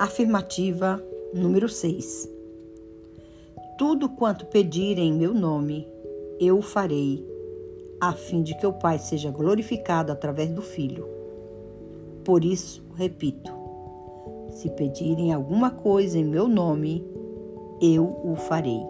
Afirmativa número 6. Tudo quanto pedirem em meu nome, eu o farei, a fim de que o Pai seja glorificado através do Filho. Por isso, repito: se pedirem alguma coisa em meu nome, eu o farei.